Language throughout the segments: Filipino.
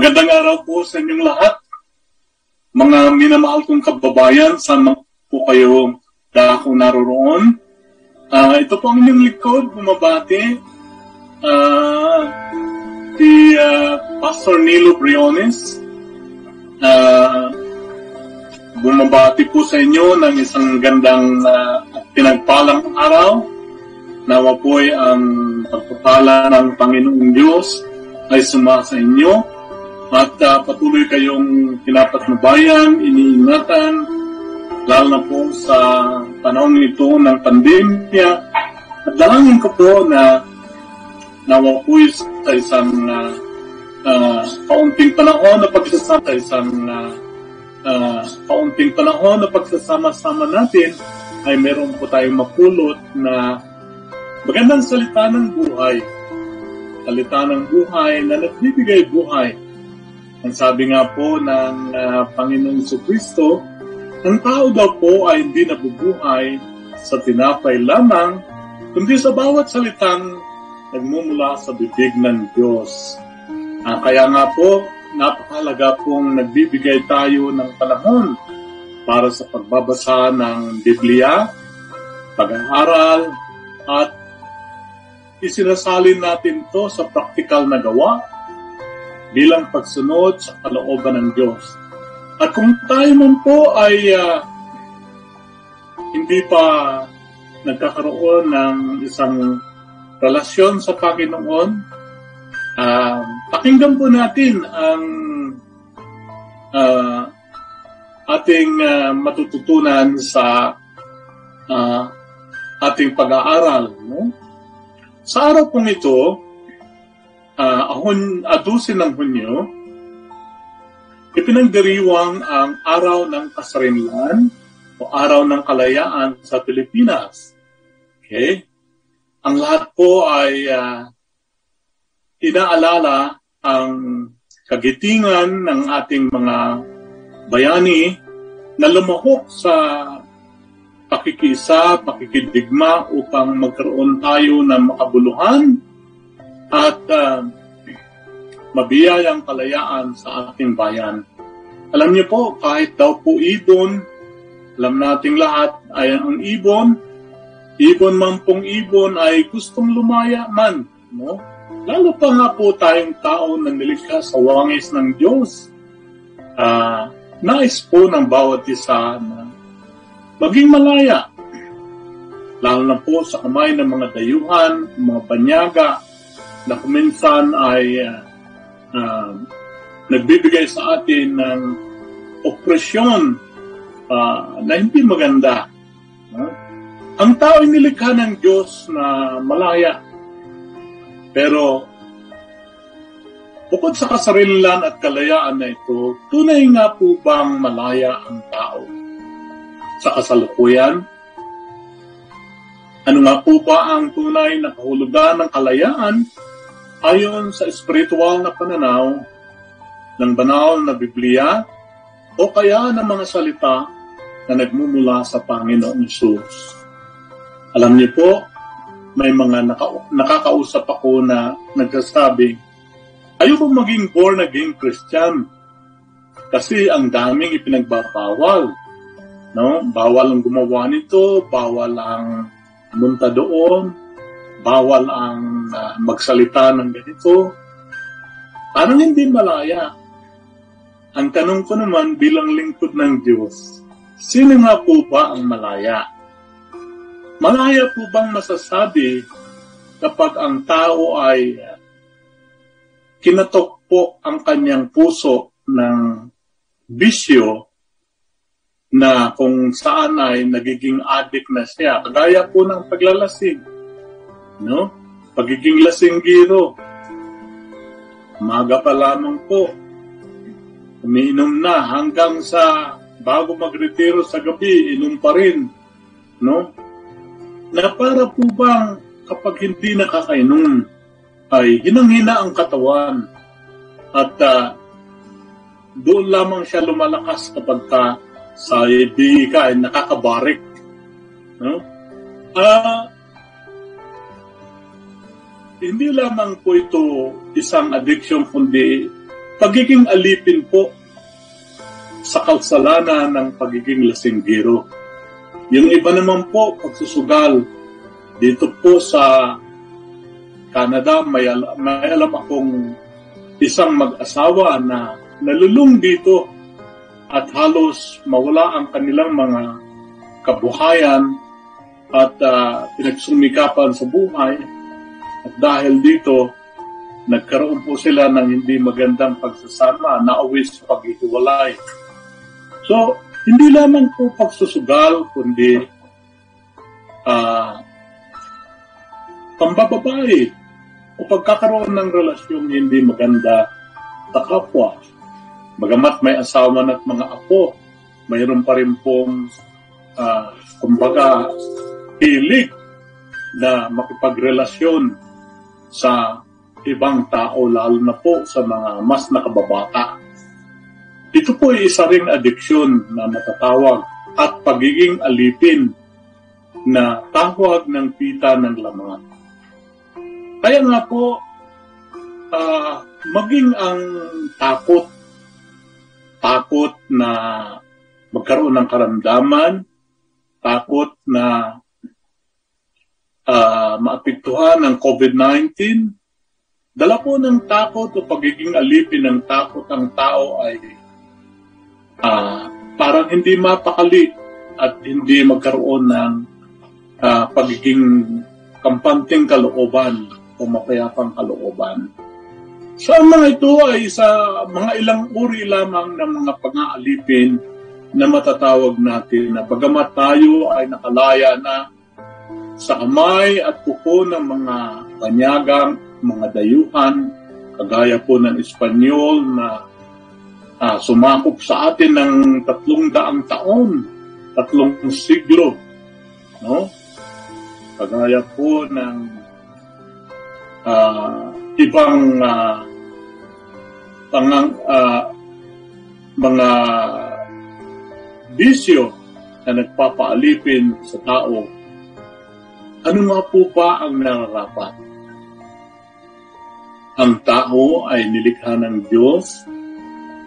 Magandang araw po sa inyong lahat. Mga minamahal kong kababayan, saan po kayo dako naroroon. Uh, ito po ang inyong likod, bumabati. Uh, si uh, Pastor Nilo Briones. Uh, bumabati po sa inyo ng isang gandang uh, pinagpalang araw. Nawa po ang pagpapala ng Panginoong Diyos ay suma sa inyo at uh, patuloy kayong pinapatnubayan, iniingatan, lalo na po sa panahon ito ng pandemya. At dalangin ko po na nawa po sa isang uh, uh, kaunting panahon na pagsasama sa isang uh, uh, kaunting panahon na pagsasama-sama natin ay meron po tayong mapulot na magandang salita ng buhay. Salita ng buhay na nagbibigay buhay ang sabi nga po ng uh, Panginoong Kristo, ang tao daw po ay hindi nabubuhay sa tinapay lamang, kundi sa bawat salitang nagmumula sa bibig ng Diyos. Uh, kaya nga po, napakalaga pong nagbibigay tayo ng panahon para sa pagbabasa ng Biblia, pag-aaral, at isinasalin natin to sa praktikal na gawa bilang pagsunod sa kalooban ng Diyos. At kung tayo man po ay uh, hindi pa nagkakaroon ng isang relasyon sa Panginoon, uh, pakinggan po natin ang uh, ating uh, matututunan sa uh, ating pag-aaral. No? Sa araw pong ito, uh, ahon, adusin ng Hunyo, ipinagdiriwang ang Araw ng Kasarinlan o Araw ng Kalayaan sa Pilipinas. Okay? Ang lahat po ay uh, inaalala ang kagitingan ng ating mga bayani na lumahok sa pakikisa, pakikidigma upang magkaroon tayo ng makabuluhan at uh, mabiyayang kalayaan sa ating bayan. Alam niyo po, kahit daw po ibon, alam nating lahat ay ang ibon, ibon man pong ibon ay gustong lumaya man. No? Lalo pa nga po tayong tao na nilikha sa wangis ng Diyos. Uh, nais po ng bawat isa na maging malaya. Lalo na po sa kamay ng mga dayuhan, mga banyaga, na kuminsan ay uh, uh, nagbibigay sa atin ng opresyon uh, na hindi maganda. Uh, ang tao ay nilikha ng Diyos na malaya. Pero bukod sa kasarilan at kalayaan na ito, tunay nga po bang malaya ang tao? Sa kasalukuyan, ano nga po ba ang tunay na kahulugan ng kalayaan ayon sa espiritual na pananaw ng banal na Biblia o kaya ng mga salita na nagmumula sa Panginoong Isus. Alam niyo po, may mga naka- nakakausap ako na nagsasabi, ayoko maging born again Christian kasi ang daming ipinagbabawal. No? Bawal ang gumawa nito, bawal ang munta doon, bawal ang uh, magsalita ng ganito. Parang hindi malaya. Ang tanong ko naman bilang lingkod ng Diyos, sino nga po ba ang malaya? Malaya po bang masasabi kapag ang tao ay kinatok po ang kanyang puso ng bisyo na kung saan ay nagiging addict na siya. Kagaya po ng paglalasing no? Pagiging lasinggiro. Umaga pa lamang po, umiinom na hanggang sa bago magretiro sa gabi, inom pa rin, no? Na para po bang kapag hindi nakakainom, ay hinang-hina ang katawan at uh, doon lamang siya lumalakas kapag ka sa ibig ka ay nakakabarik. No? Uh, hindi lamang po ito isang addiction kundi pagiging alipin po sa kalsalanan ng pagiging lasinggiro. Yung iba naman po, pagsusugal, dito po sa Canada, may, al- may alam akong isang mag-asawa na nalulung dito at halos mawala ang kanilang mga kabuhayan at uh, pinagsumikapan sa buhay. At dahil dito, nagkaroon po sila ng hindi magandang pagsasama, nauwi sa paghihiwalay. So, hindi lamang po pagsusugal, kundi uh, pambababae o pagkakaroon ng relasyong hindi maganda sa kapwa. Bagamat may asawa at mga apo, mayroon pa rin pong uh, kumbaga hilig na makipagrelasyon sa ibang tao, lalo na po sa mga mas nakababata. Ito po ay isa ring adiksyon na natatawag at pagiging alipin na tawag ng pita ng laman. Kaya nga po, uh, maging ang takot, takot na magkaroon ng karamdaman, takot na uh, maapektuhan ng COVID-19, dala po ng takot o pagiging alipin ng takot ang tao ay uh, parang hindi mapakali at hindi magkaroon ng uh, pagiging kampanting kalooban o mapayapang kalooban. So ang mga ito ay sa mga ilang uri lamang ng mga pang-aalipin na matatawag natin na bagamat tayo ay nakalaya na sa kamay at kuko ng mga banyagang, mga dayuhan, kagaya po ng Espanyol na uh, sumakop sa atin ng tatlong daang taon, tatlong siglo, no? Kagaya po ng uh, ibang uh, pangang, uh, mga bisyo na nagpapaalipin sa tao, ano nga po ba ang nararapat? Ang tao ay nilikha ng Diyos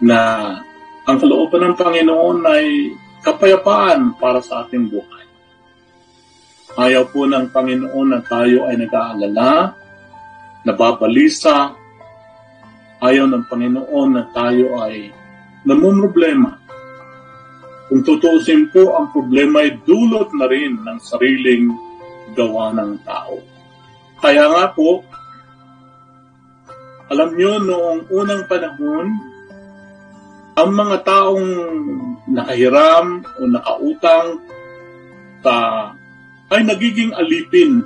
na ang kalooban ng Panginoon ay kapayapaan para sa ating buhay. Ayaw po ng Panginoon na tayo ay nag-aalala, nababalisa. Ayaw ng Panginoon na tayo ay namumroblema kung tutuusin po, ang problema ay dulot na rin ng sariling gawa ng tao. Kaya nga po, alam nyo, noong unang panahon, ang mga taong nakahiram o nakautang ta, ay nagiging alipin.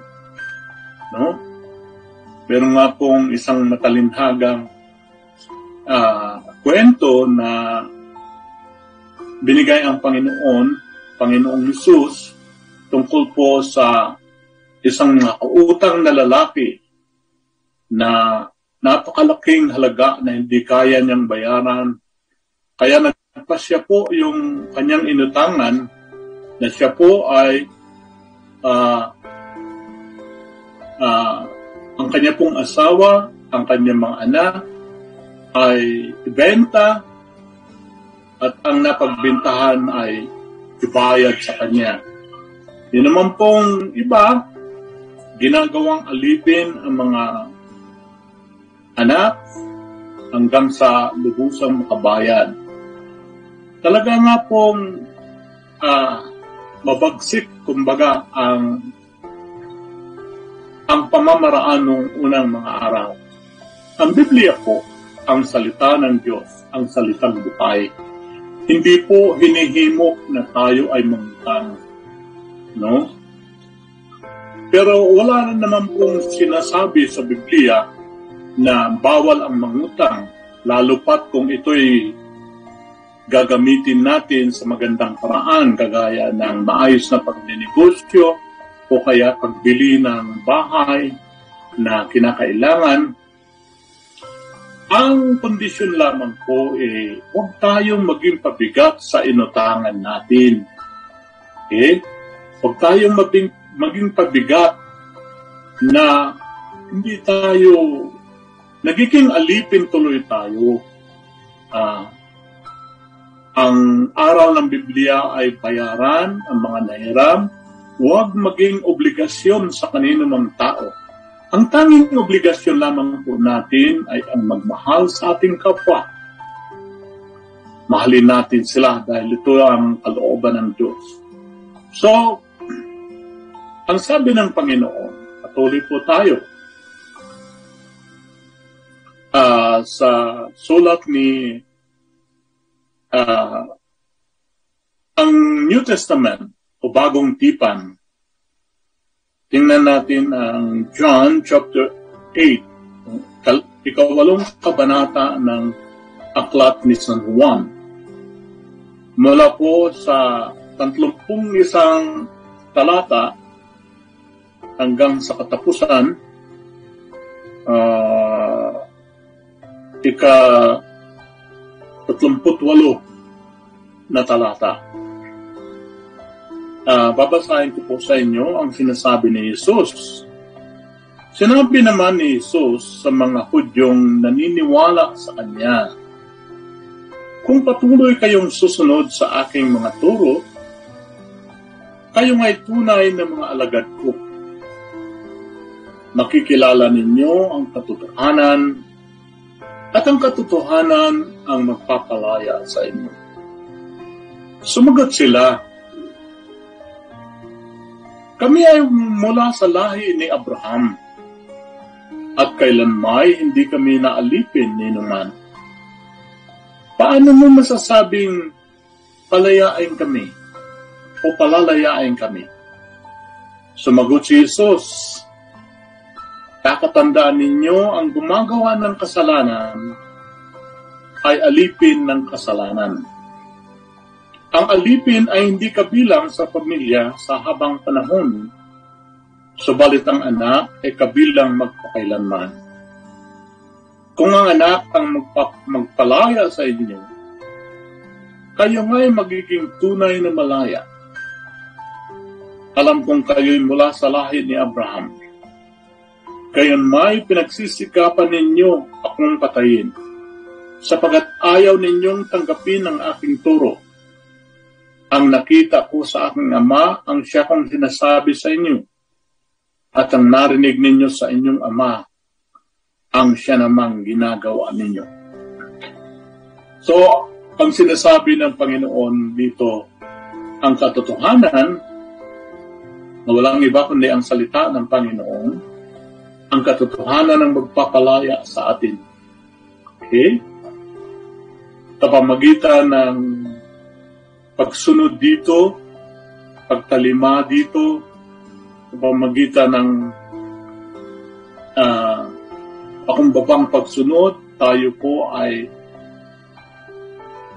No? Pero nga pong isang matalinhagang uh, kwento na binigay ang Panginoon, Panginoong Yesus, tungkol po sa isang nakautang na lalaki na napakalaking halaga na hindi kaya niyang bayaran. Kaya nagpa siya po yung kanyang inutangan na siya po ay uh, uh, ang kanya pong asawa, ang kanyang mga anak ay ibenta at ang napagbintahan ay ibayad sa kanya. Yun naman pong iba, ginagawang alipin ang mga anak hanggang sa lubusang makabayad. Talaga nga pong uh, mabagsik, kumbaga, ang ang pamamaraan ng unang mga araw. Ang Biblia po, ang salita ng Diyos, ang salitang buhay hindi po hinihimok na tayo ay mangutang. No? Pero wala na naman pong sinasabi sa Biblia na bawal ang mangutang, lalo pat kung ito'y gagamitin natin sa magandang paraan, kagaya ng maayos na pagnenegosyo o kaya pagbili ng bahay na kinakailangan ang kondisyon lamang po eh, huwag tayong maging pabigat sa inutangan natin. Okay? Huwag tayong maging, maging pabigat na hindi tayo nagiging alipin tuloy tayo. uh, ang aral ng Biblia ay bayaran ang mga nahiram, huwag maging obligasyon sa kanino mang tao. Ang tanging obligasyon lamang po natin ay ang magmahal sa ating kapwa. Mahalin natin sila dahil ito ang kalooban ng Diyos. So, ang sabi ng Panginoon, patuloy po tayo uh, sa sulat ni uh, ang New Testament o Bagong Tipan, tingnan natin ang John chapter 8, ikawalong kabanata ng Aklat ni San Juan. Mula po sa tantlumpung isang talata hanggang sa katapusan, uh, ika 38 na talata. Uh, babasahin ko po sa inyo ang sinasabi ni Jesus. Sinabi naman ni Jesus sa mga Hudyong naniniwala sa Kanya, Kung patuloy kayong susunod sa aking mga turo, kayo nga'y tunay na mga alagad ko. Makikilala ninyo ang katotohanan at ang katotohanan ang magpapalaya sa inyo. Sumagot sila, Kami ay mula sa lahi ni Abraham at kailanmay hindi kami naalipin ni naman. Paano mo masasabing palayain kami o palalayain kami? Sumagot si Jesus, Kakatandaan ninyo ang gumagawa ng kasalanan ay alipin ng kasalanan. Ang alipin ay hindi kabilang sa pamilya sa habang panahon, subalit ang anak ay kabilang magpakailanman. Kung ang anak ang magpa- magpalaya sa inyo, kayo nga'y magiging tunay na malaya. Alam kong kayo'y mula sa lahi ni Abraham Gayon may pinagsisikapan ninyo akong patayin, sapagat ayaw ninyong tanggapin ang aking turo. Ang nakita ko sa aking ama ang siya kong sinasabi sa inyo, at ang narinig ninyo sa inyong ama, ang siya namang ginagawa ninyo. So, ang sinasabi ng Panginoon dito, ang katotohanan, na walang iba kundi ang salita ng Panginoon, ang katotohanan ng magpapalaya sa atin. Okay? Kapamagitan ng pagsunod dito, pagtalima dito, kapamagitan ng uh, pakumbabang pagsunod, tayo po ay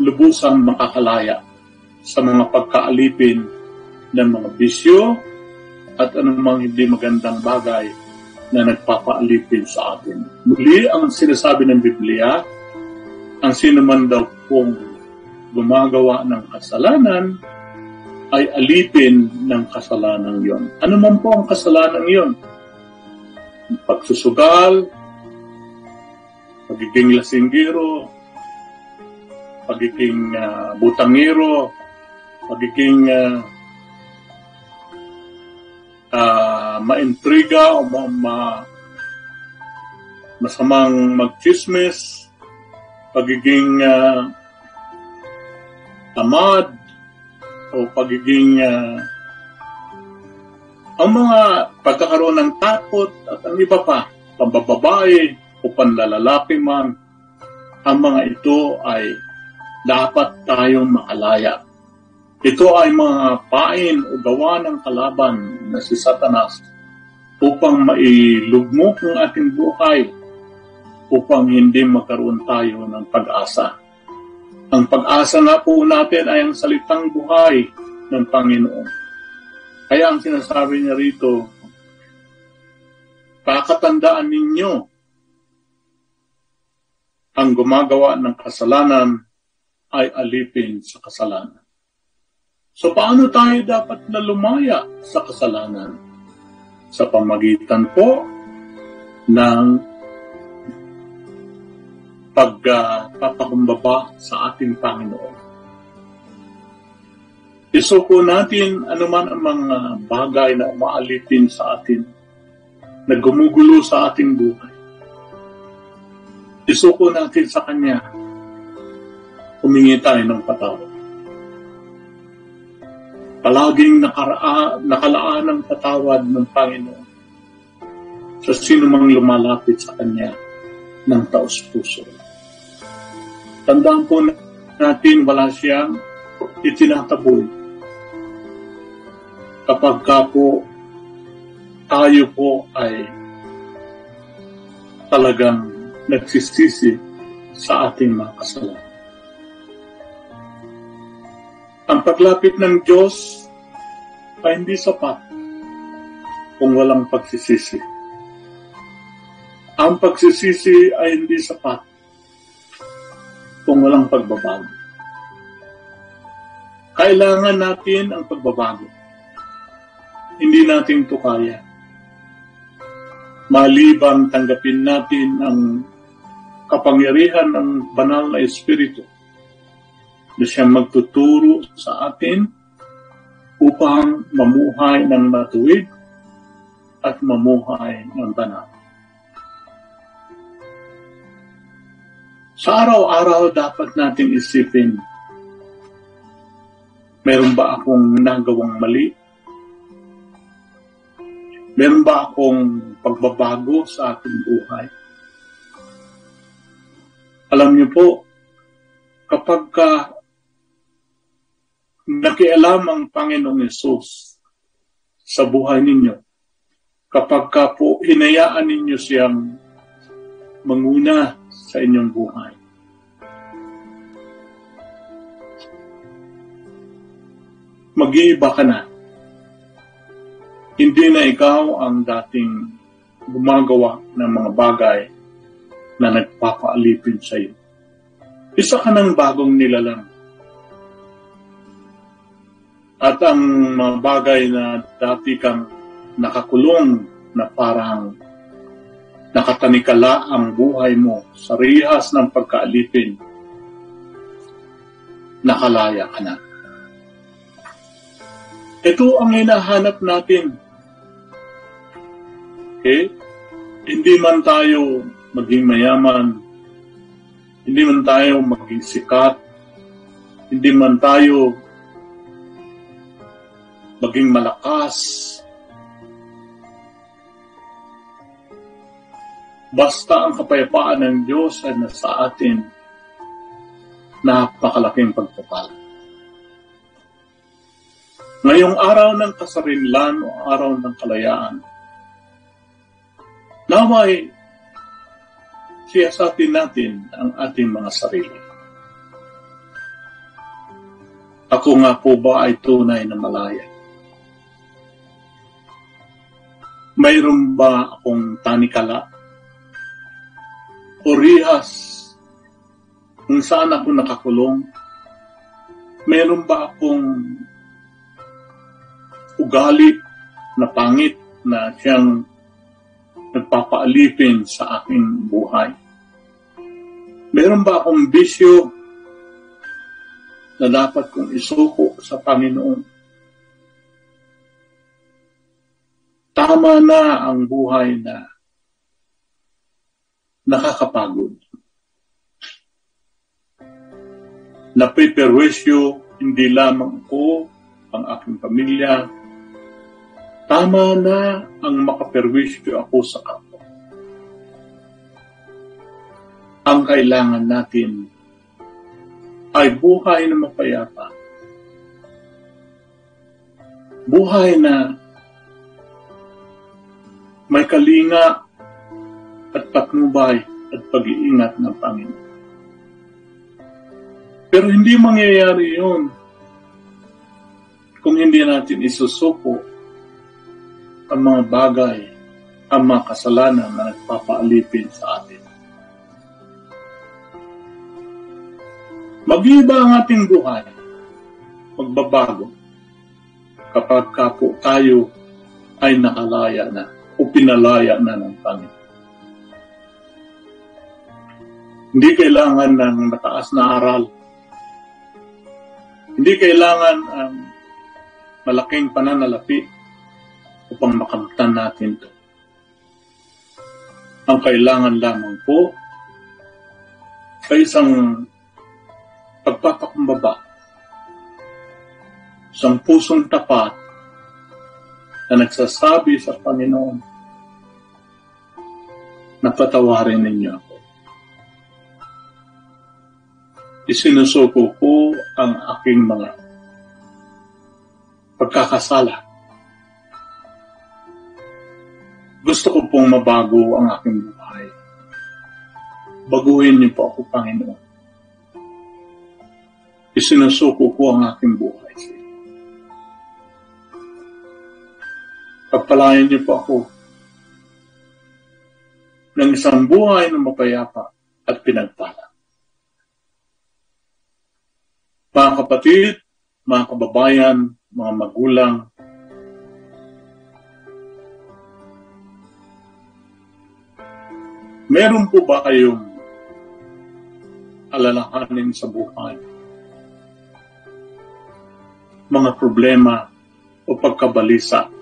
lubusang makakalaya sa mga pagkaalipin ng mga bisyo at anumang hindi magandang bagay na nagpapaalipin sa atin. Muli ang sinasabi ng Biblia, ang sino man daw pong gumagawa ng kasalanan ay alipin ng kasalanan yon. Ano man po ang kasalanan yon? Pagsusugal, pagiging lasinggiro, pagiging uh, butangiro, pagiging uh, uh, maintriga o ma, ma masamang magchismis, pagiging uh, tamad, o pagiging uh, ang mga pagkakaroon ng takot at ang iba pa, pambababae o panlalalaki man, ang mga ito ay dapat tayong makalaya. Ito ay mga pain o gawa ng kalaban na si Satanas upang mailugmok ang ating buhay upang hindi magkaroon tayo ng pag-asa. Ang pag-asa nga po natin ay ang salitang buhay ng Panginoon. Kaya ang sinasabi niya rito, pakatandaan ninyo ang gumagawa ng kasalanan ay alipin sa kasalanan. So paano tayo dapat na lumaya sa kasalanan? Sa pamagitan po ng pagpapakumbaba uh, sa ating Panginoon. Isuko natin anuman ang mga bagay na umaalipin sa atin, na gumugulo sa ating buhay. Isuko natin sa Kanya, humingi tayo ng patawad. Palaging nakaraa, nakalaan ng patawad ng Panginoon sa sino mang lumalapit sa Kanya ng taos-puso. Tandaan po natin wala siyang itinataboy. Kapag ka po tayo po ay talagang nagsisisi sa ating mga kasalanan. Ang paglapit ng Diyos ay hindi sapat kung walang pagsisisi. Ang pagsisisi ay hindi sapat kung walang pagbabago. Kailangan natin ang pagbabago. Hindi natin ito kaya. Malibang tanggapin natin ang kapangyarihan ng banal na Espiritu na siyang magtuturo sa atin upang mamuhay ng matuwid at mamuhay ng banal. Sa araw-araw dapat natin isipin, meron ba akong nagawang mali? Meron ba akong pagbabago sa ating buhay? Alam niyo po, kapag ka nakialam ang Panginoong Yesus sa buhay ninyo. Kapag ka po hinayaan ninyo siyang manguna sa inyong buhay. Mag-iiba ka na. Hindi na ikaw ang dating gumagawa ng mga bagay na nagpapaalipin sa iyo. Isa ka ng bagong nilalang at ang mga bagay na dati kang nakakulong na parang nakatanikala ang buhay mo sa rihas ng pagkaalipin, nakalaya ka na. Ito ang hinahanap natin. Okay? Hindi man tayo maging mayaman, hindi man tayo maging sikat, hindi man tayo maging malakas. Basta ang kapayapaan ng Diyos ay nasa atin, napakalaking pagpapala. Ngayong araw ng kasarinlan o araw ng kalayaan, naway siyasatin natin ang ating mga sarili. Ako nga po ba ay tunay na malaya? Mayroon ba akong tanikala o rihas kung saan ako nakakulong? Meron ba akong ugali na pangit na siyang nagpapaalipin sa aking buhay? Meron ba akong bisyo na dapat kong isuko sa Panginoon? Tama na ang buhay na nakakapagod. Napiperwisyo hindi lamang ko, ang aking pamilya. Tama na ang makaperwisyo ako sa kapwa. Ang kailangan natin ay buhay na mapayapa. Buhay na may kalinga at patnubay at pag-iingat ng Panginoon. Pero hindi mangyayari yun kung hindi natin isusuko ang mga bagay, ang mga kasalanan na nagpapaalipin sa atin. Mag-iba ang ating buhay, magbabago, kapag kapo tayo ay nakalaya na o pinalaya na ng Panginoon. Hindi kailangan ng mataas na aral. Hindi kailangan ang um, malaking pananalapi upang makamtan natin ito. Ang kailangan lamang po ay isang pagpapakumbaba, isang pusong tapat na nagsasabi sa Panginoon na patawarin ninyo ako. Isinusuko ko ang aking mga pagkakasala. Gusto ko pong mabago ang aking buhay. Baguhin niyo po ako, Panginoon. Isinusuko ko ang aking buhay. Pagpalayan niyo po ako ng isang buhay na mapayapa at pinagpala. Mga kapatid, mga kababayan, mga magulang, meron po ba kayong alalahanin sa buhay? Mga problema o pagkabalisa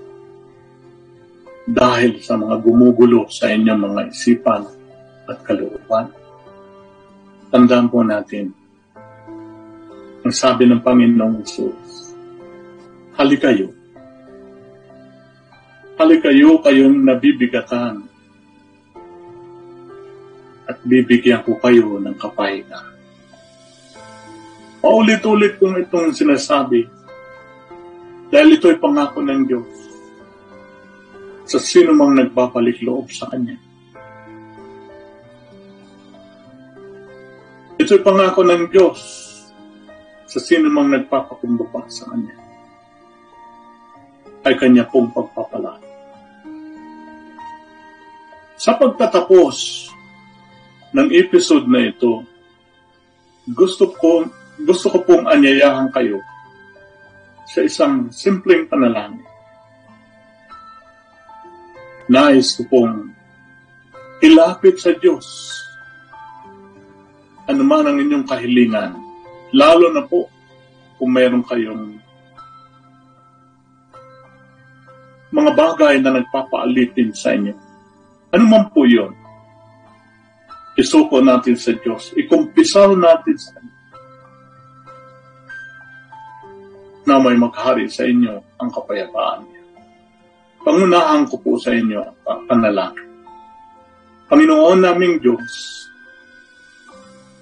dahil sa mga gumugulo sa inyong mga isipan at kalooban? Tandaan po natin, ang sabi ng Panginoong Jesus, halikayo. Halikayo kayong nabibigatan at bibigyan ko kayo ng kapahinga. Paulit-ulit kong itong sinasabi dahil ito'y pangako ng Diyos sa sino mang nagbabalik loob sa Kanya. Ito'y pangako ng Diyos sa sino mang nagpapakumbaba sa Kanya ay kanya pong pagpapalaan. Sa pagtatapos ng episode na ito, gusto ko gusto ko pong anyayahan kayo sa isang simpleng panalangin. Nais ko pong ilapit sa Diyos anuman ang inyong kahilingan, lalo na po kung meron kayong mga bagay na nagpapaalitin sa inyo. Ano man po yun, isuko natin sa Diyos. Ikumpisal natin sa Kanya. Na may maghari sa inyo ang kapayapaan niya. Pangunahan ko po sa inyo ang panalangin. Panginoon naming Diyos,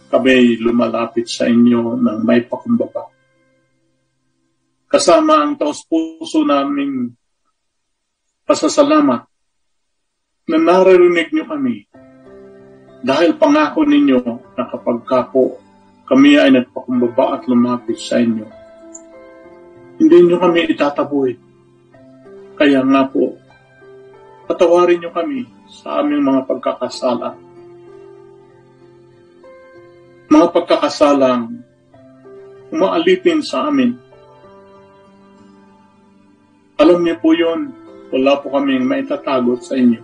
kami lumalapit sa inyo ng may pakumbaba. Kasama ang taos puso naming pasasalamat na naririnig niyo kami dahil pangako ninyo na kapag po kami ay nagpakumbaba at lumapit sa inyo, hindi niyo kami itataboy. Kaya nga po, patawarin niyo kami sa aming mga pagkakasala. Mga pagkakasalang umaalipin sa amin. Alam niyo po yon wala po kaming maitatago sa inyo.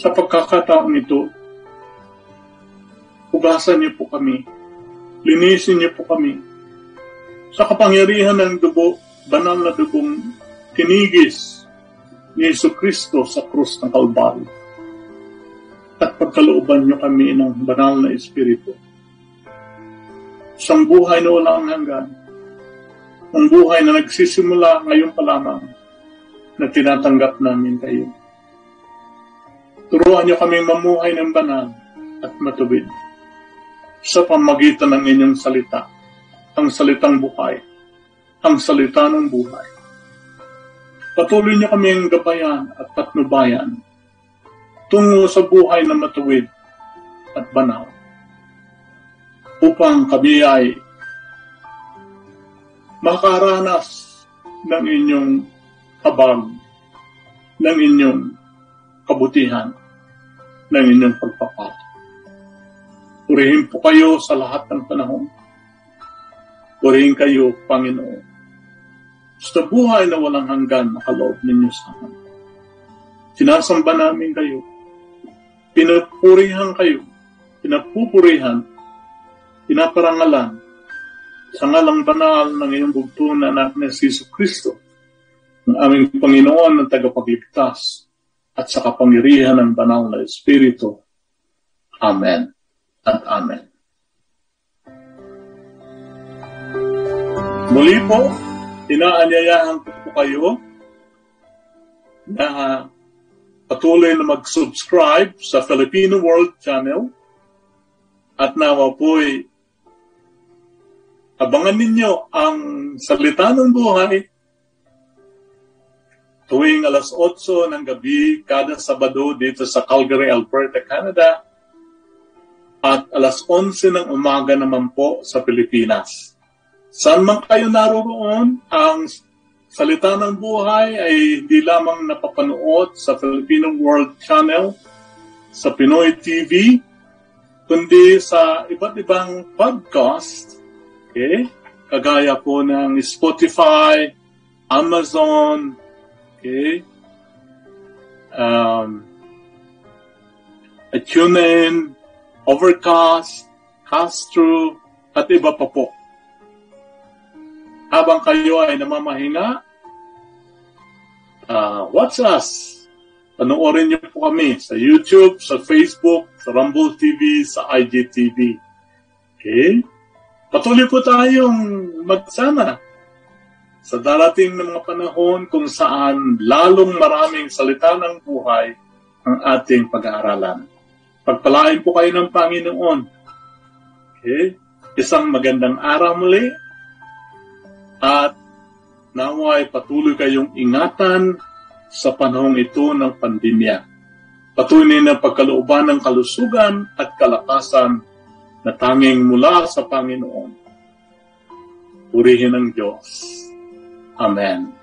Sa pagkakataong ito, hugasan niyo po kami, linisin niyo po kami. Sa kapangyarihan ng dugo, banal na dugong tinigis ni Yesu Kristo sa krus ng Kalbaryo. At pagkalooban niyo kami ng banal na Espiritu. Isang buhay na walang hanggan, ang buhay na nagsisimula ngayon pa lamang na tinatanggap namin kayo. Turuan niyo kaming mamuhay ng banal at matuwid sa pamagitan ng inyong salita, ang salitang buhay, ang salita ng buhay. Patuloy niyo kaming gabayan at patnubayan tungo sa buhay na matuwid at banal upang kami ay makaranas ng inyong habag, ng inyong kabutihan, ng inyong pagpapala. Purihin po kayo sa lahat ng panahon. Purihin kayo, Panginoon. Sa buhay na walang hanggan, nakaloob ninyo sa amin. Sinasamba namin kayo. pinapurihan kayo, pinapupurihan, pinaparangalan sa ngalang banal ng iyong bugto na anak ni Jesus Kristo, ng aming Panginoon ng tagapagligtas at sa kapangyarihan ng banal na Espiritu. Amen at Amen. Muli po, inaanyayahan ko kayo na patuloy na mag-subscribe sa Filipino World Channel at nawa po'y abangan ninyo ang salita ng buhay tuwing alas 8 ng gabi kada Sabado dito sa Calgary, Alberta, Canada at alas 11 ng umaga naman po sa Pilipinas. Saan man kayo naroroon, ang salita ng buhay ay hindi lamang napapanood sa Filipino World Channel, sa Pinoy TV, kundi sa iba't ibang podcast, okay? kagaya po ng Spotify, Amazon, okay? Um, TuneIn, Overcast, Castro, at iba pa po habang kayo ay namamahinga, uh, watch us. Panoorin niyo po kami sa YouTube, sa Facebook, sa Rumble TV, sa IGTV. Okay? Patuloy po tayong magsama sa darating ng mga panahon kung saan lalong maraming salita ng buhay ang ating pag-aaralan. Pagpalain po kayo ng Panginoon. Okay? Isang magandang araw muli at naway patuloy kayong ingatan sa panahong ito ng pandemya. Patuloy na pagkalooban ng kalusugan at kalakasan na tanging mula sa Panginoon. Purihin ang Diyos. Amen.